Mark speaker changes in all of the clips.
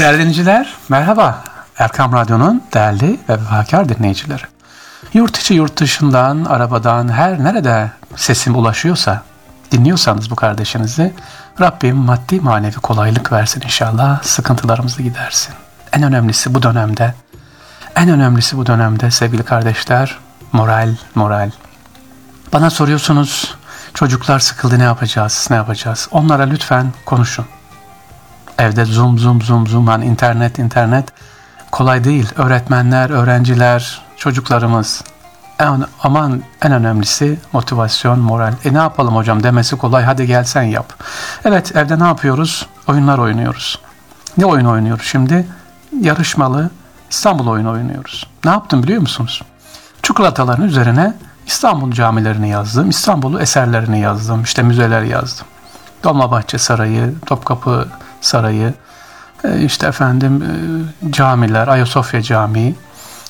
Speaker 1: Değerli dinleyiciler, merhaba. Erkam Radyo'nun değerli ve vefakar dinleyicileri. Yurt içi yurt dışından, arabadan, her nerede sesim ulaşıyorsa, dinliyorsanız bu kardeşinizi, Rabbim maddi manevi kolaylık versin inşallah, sıkıntılarımızı gidersin. En önemlisi bu dönemde, en önemlisi bu dönemde sevgili kardeşler, moral, moral. Bana soruyorsunuz, çocuklar sıkıldı ne yapacağız, ne yapacağız? Onlara lütfen konuşun. Evde zoom zoom zoom zoom hani internet internet kolay değil. Öğretmenler, öğrenciler, çocuklarımız en, aman en önemlisi motivasyon, moral. E ne yapalım hocam demesi kolay hadi gel sen yap. Evet evde ne yapıyoruz? Oyunlar oynuyoruz. Ne oyun oynuyoruz şimdi? Yarışmalı İstanbul oyunu oynuyoruz. Ne yaptım biliyor musunuz? Çikolataların üzerine İstanbul camilerini yazdım. İstanbul'u eserlerini yazdım. İşte müzeler yazdım. Dolmabahçe Sarayı, Topkapı Sarayı, e, işte efendim e, camiler, Ayasofya Camii,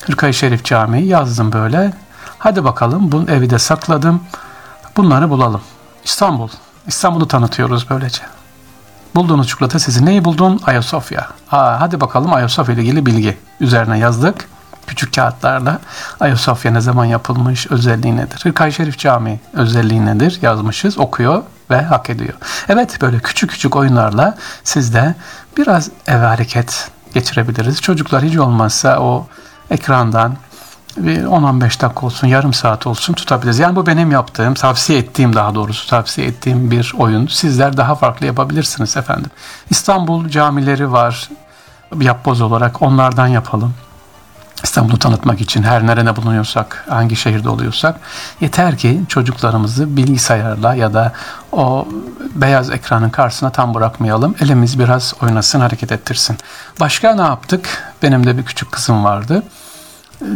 Speaker 1: Hırkayı Şerif Camii yazdım böyle. Hadi bakalım bunu evi de sakladım. Bunları bulalım. İstanbul. İstanbul'u tanıtıyoruz böylece. Bulduğunuz çikolata sizin. Neyi buldun? Ayasofya. Aa, hadi bakalım Ayasofya ile ilgili bilgi. Üzerine yazdık. Küçük kağıtlarla Ayasofya ne zaman yapılmış, özelliği nedir? Hırkay Şerif Camii özelliği nedir? Yazmışız, okuyor ve hak ediyor. Evet böyle küçük küçük oyunlarla siz de biraz eve hareket geçirebiliriz. Çocuklar hiç olmazsa o ekrandan bir 10-15 dakika olsun, yarım saat olsun tutabiliriz. Yani bu benim yaptığım, tavsiye ettiğim daha doğrusu tavsiye ettiğim bir oyun. Sizler daha farklı yapabilirsiniz efendim. İstanbul camileri var yapboz olarak onlardan yapalım. İstanbul'u tanıtmak için her nerede bulunuyorsak, hangi şehirde oluyorsak yeter ki çocuklarımızı bilgisayarla ya da o beyaz ekranın karşısına tam bırakmayalım. Elimiz biraz oynasın, hareket ettirsin. Başka ne yaptık? Benim de bir küçük kızım vardı.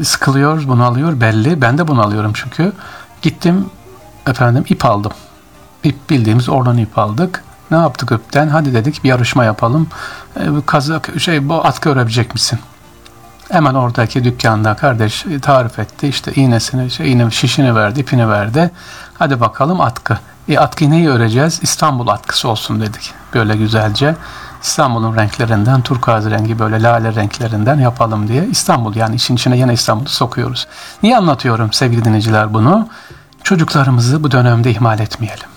Speaker 1: Sıkılıyor, bunalıyor belli. Ben de bunalıyorum çünkü. Gittim efendim ip aldım. İp bildiğimiz oradan ip aldık. Ne yaptık ipten? Hadi dedik bir yarışma yapalım. E, kazak şey bu atkı örebilecek misin? Hemen oradaki dükkanda kardeş tarif etti. İşte iğnesini, şey, iğne şişini verdi, ipini verdi. Hadi bakalım atkı. E atkıyı neyi öreceğiz? İstanbul atkısı olsun dedik. Böyle güzelce. İstanbul'un renklerinden, turkuaz rengi böyle lale renklerinden yapalım diye. İstanbul yani işin içine yine İstanbul'u sokuyoruz. Niye anlatıyorum sevgili dinleyiciler bunu? Çocuklarımızı bu dönemde ihmal etmeyelim.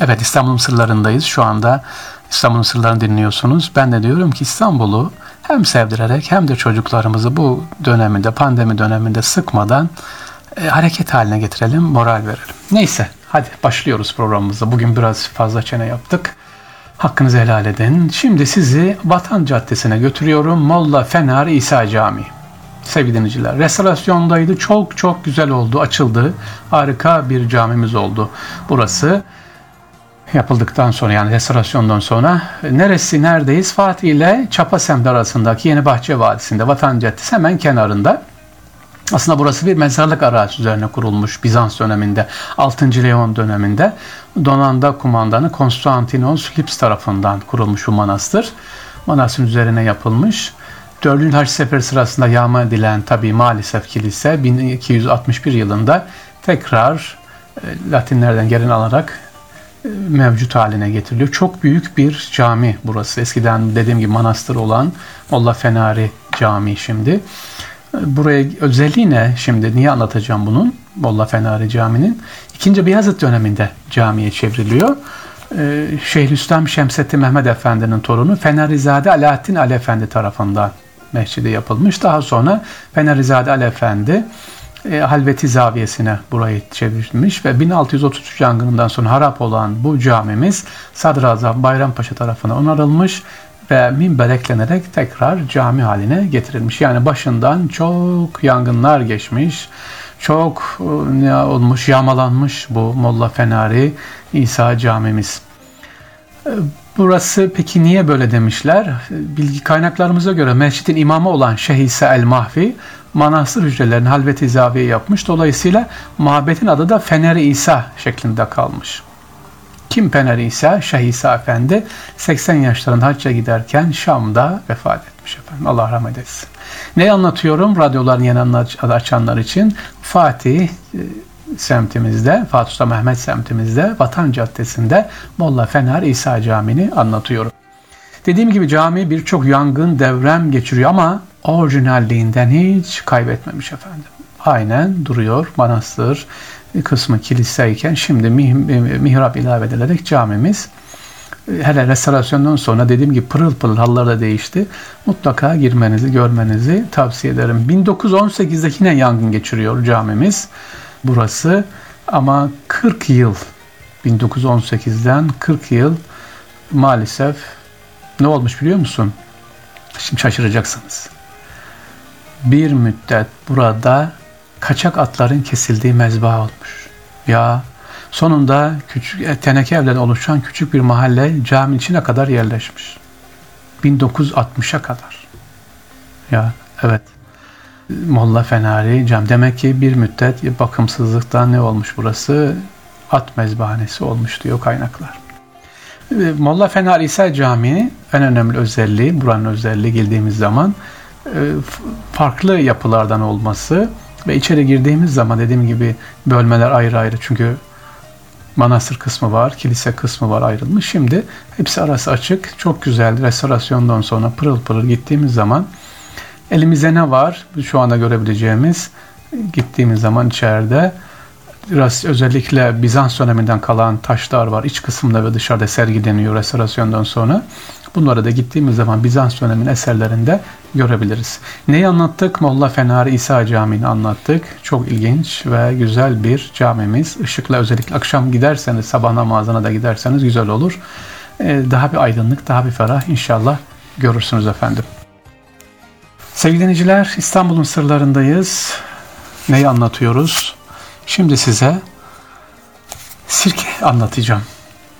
Speaker 1: Evet İstanbul'un sırlarındayız şu anda. İstanbul'un sırlarını dinliyorsunuz. Ben de diyorum ki İstanbul'u hem sevdirerek hem de çocuklarımızı bu döneminde, pandemi döneminde sıkmadan e, hareket haline getirelim, moral verelim. Neyse, hadi başlıyoruz programımıza. Bugün biraz fazla çene yaptık. Hakkınızı helal edin. Şimdi sizi Vatan Caddesi'ne götürüyorum. Molla Fener İsa Camii. Sevgili dinleyiciler, restorasyondaydı. Çok çok güzel oldu, açıldı. Harika bir camimiz oldu burası yapıldıktan sonra yani restorasyondan sonra neresi neredeyiz? Fatih ile Çapasemt arasındaki Yeni Bahçe Vadisi'nde Vatan Caddesi hemen kenarında. Aslında burası bir mezarlık arazisi üzerine kurulmuş Bizans döneminde, 6. Leon döneminde donanda kumandanı Konstantinos Lips tarafından kurulmuş bu manastır. Manastırın üzerine yapılmış. 4. Haç Seferi sırasında yağma edilen tabi maalesef kilise 1261 yılında tekrar e, Latinlerden gelin alarak mevcut haline getiriliyor. Çok büyük bir cami burası. Eskiden dediğim gibi manastır olan Molla Fenari Camii şimdi. Buraya özelliği ne şimdi? Niye anlatacağım bunun? Molla Fenari Camii'nin. İkinci Beyazıt döneminde camiye çevriliyor. Ee, Şeyhülislam Şemsettin Mehmet Efendi'nin torunu Fenerizade Alaaddin Ali Efendi tarafından mescidi yapılmış. Daha sonra Fenerizade Ali Efendi e, Halveti Zaviyesi'ne burayı çevirmiş ve 1633 yangınından sonra harap olan bu camimiz Sadrazam Bayrampaşa tarafına onarılmış ve minber eklenerek tekrar cami haline getirilmiş. Yani başından çok yangınlar geçmiş, çok e, ne olmuş, yağmalanmış bu Molla Fenari İsa camimiz. E, burası peki niye böyle demişler? Bilgi kaynaklarımıza göre mescidin imamı olan Şeyh İsa el Mahfi manastır hücrelerini halvet izaviye yapmış. Dolayısıyla mabetin adı da Fener-i İsa şeklinde kalmış. Kim Fener İsa? Şeyh İsa Efendi 80 yaşlarında hacca giderken Şam'da vefat etmiş efendim. Allah rahmet etsin. Ne anlatıyorum? Radyoların yeni açanlar için Fatih e, semtimizde, Fatih Sultan Mehmet semtimizde, Vatan Caddesi'nde Molla Fener İsa Camii'ni anlatıyorum. Dediğim gibi cami birçok yangın devrem geçiriyor ama orijinalliğinden hiç kaybetmemiş efendim. Aynen duruyor manastır kısmı kiliseyken şimdi mihrap ilave edilerek camimiz hele restorasyondan sonra dediğim gibi pırıl pırıl halları da değişti. Mutlaka girmenizi, görmenizi tavsiye ederim. 1918'de yine yangın geçiriyor camimiz burası ama 40 yıl 1918'den 40 yıl maalesef ne olmuş biliyor musun? Şimdi şaşıracaksınız. Bir müddet burada kaçak atların kesildiği mezba olmuş. Ya sonunda küçük e, teneke evden oluşan küçük bir mahalle cami içine kadar yerleşmiş. 1960'a kadar. Ya evet. Molla Fenari cam. Demek ki bir müddet bakımsızlıktan ne olmuş burası? At mezbahanesi olmuş diyor kaynaklar. E, Molla Fenari ise Camii en önemli özelliği, buranın özelliği geldiğimiz zaman farklı yapılardan olması ve içeri girdiğimiz zaman dediğim gibi bölmeler ayrı ayrı çünkü manastır kısmı var, kilise kısmı var ayrılmış. Şimdi hepsi arası açık. Çok güzel restorasyondan sonra pırıl pırıl gittiğimiz zaman elimizde ne var? Şu anda görebileceğimiz gittiğimiz zaman içeride özellikle Bizans döneminden kalan taşlar var. İç kısımda ve dışarıda sergileniyor restorasyondan sonra. Bunları da gittiğimiz zaman Bizans döneminin eserlerinde görebiliriz. Neyi anlattık? Molla Fenari İsa Camii'ni anlattık. Çok ilginç ve güzel bir camimiz. Işıkla özellikle akşam giderseniz, sabah namazına da giderseniz güzel olur. Ee, daha bir aydınlık, daha bir ferah inşallah görürsünüz efendim. Sevgili dinleyiciler, İstanbul'un sırlarındayız. Neyi anlatıyoruz? Şimdi size sirke anlatacağım.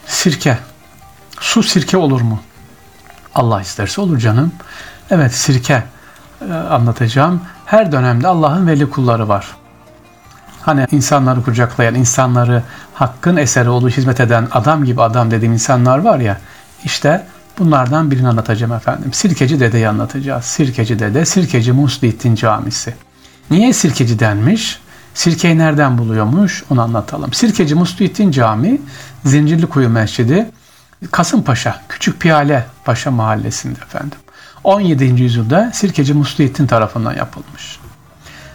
Speaker 1: Sirke. Su sirke olur mu? Allah isterse olur canım. Evet sirke e, anlatacağım. Her dönemde Allah'ın veli kulları var. Hani insanları kucaklayan, insanları hakkın eseri olduğu hizmet eden adam gibi adam dediğim insanlar var ya. İşte bunlardan birini anlatacağım efendim. Sirkeci Dede'yi anlatacağız. Sirkeci Dede, Sirkeci Muslihittin Camisi. Niye Sirkeci denmiş? Sirkeyi nereden buluyormuş onu anlatalım. Sirkeci Muslihittin Camii Zincirlikuyu Mescidi Kasımpaşa, Küçük Piyale Paşa mahallesinde efendim. 17. yüzyılda Sirkeci Muslihittin tarafından yapılmış.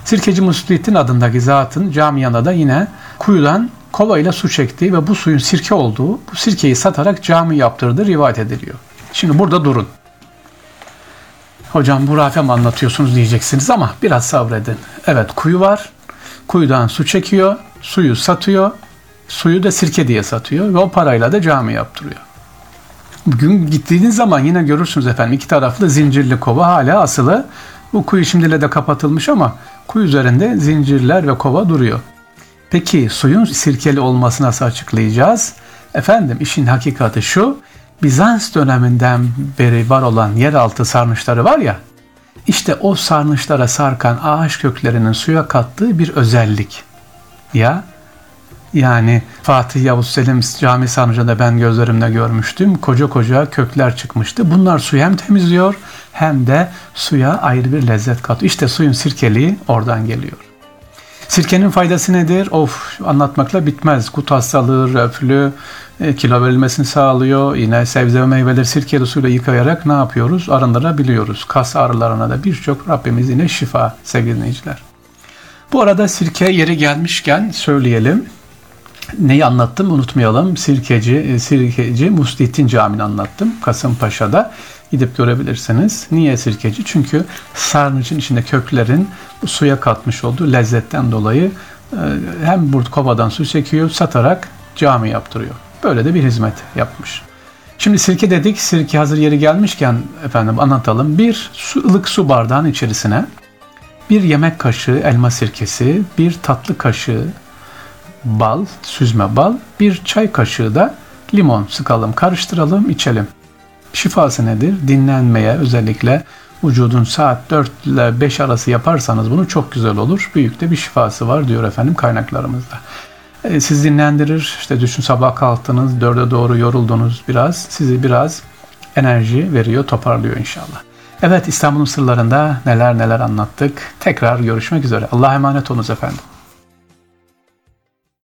Speaker 1: Sirkeci Muslihittin adındaki zatın cami yanında da yine kuyudan kovayla su çektiği ve bu suyun sirke olduğu, bu sirkeyi satarak cami yaptırdığı rivayet ediliyor. Şimdi burada durun. Hocam bu rafe mi anlatıyorsunuz diyeceksiniz ama biraz sabredin. Evet kuyu var. Kuyudan su çekiyor, suyu satıyor, suyu da sirke diye satıyor ve o parayla da cami yaptırıyor. Bugün gittiğiniz zaman yine görürsünüz efendim iki taraflı zincirli kova hala asılı. Bu kuyu şimdiyle de kapatılmış ama kuyu üzerinde zincirler ve kova duruyor. Peki suyun sirkeli olmasını nasıl açıklayacağız? Efendim işin hakikati şu. Bizans döneminden beri var olan yeraltı sarnıçları var ya. İşte o sarnıçlara sarkan ağaç köklerinin suya kattığı bir özellik. Ya yani Fatih Yavuz Selim Cami Sarnıcı'nda ben gözlerimle görmüştüm. Koca koca kökler çıkmıştı. Bunlar suyu hem temizliyor hem de suya ayrı bir lezzet katıyor. İşte suyun sirkeliği oradan geliyor. Sirkenin faydası nedir? Of anlatmakla bitmez. Kut hastalığı, reflü, e, kilo verilmesini sağlıyor. Yine sebze ve meyveleri sirkeli suyla yıkayarak ne yapıyoruz? Arındırabiliyoruz. Kas ağrılarına da birçok Rabbimiz yine şifa sevgili dinleyiciler. Bu arada sirke yeri gelmişken söyleyelim. Neyi anlattım unutmayalım. Sirkeci, e, Sirkeci Muslihtin Camii'ni anlattım. Kasımpaşa'da gidip görebilirsiniz. Niye sirkeci? Çünkü sarnıcın içinde köklerin suya katmış olduğu lezzetten dolayı e, hem burada kovadan su çekiyor, satarak cami yaptırıyor. Böyle de bir hizmet yapmış. Şimdi sirke dedik. Sirke hazır yeri gelmişken efendim anlatalım. Bir su, ılık su bardağın içerisine bir yemek kaşığı elma sirkesi, bir tatlı kaşığı bal, süzme bal, bir çay kaşığı da limon sıkalım, karıştıralım, içelim. Şifası nedir? Dinlenmeye özellikle vücudun saat 4 ile 5 arası yaparsanız bunu çok güzel olur. Büyük de bir şifası var diyor efendim kaynaklarımızda. E, siz dinlendirir. İşte düşün sabah kalktınız, 4'e doğru yoruldunuz biraz. Sizi biraz enerji veriyor, toparlıyor inşallah. Evet İstanbul'un sırlarında neler neler anlattık. Tekrar görüşmek üzere. Allah'a emanet olunuz efendim.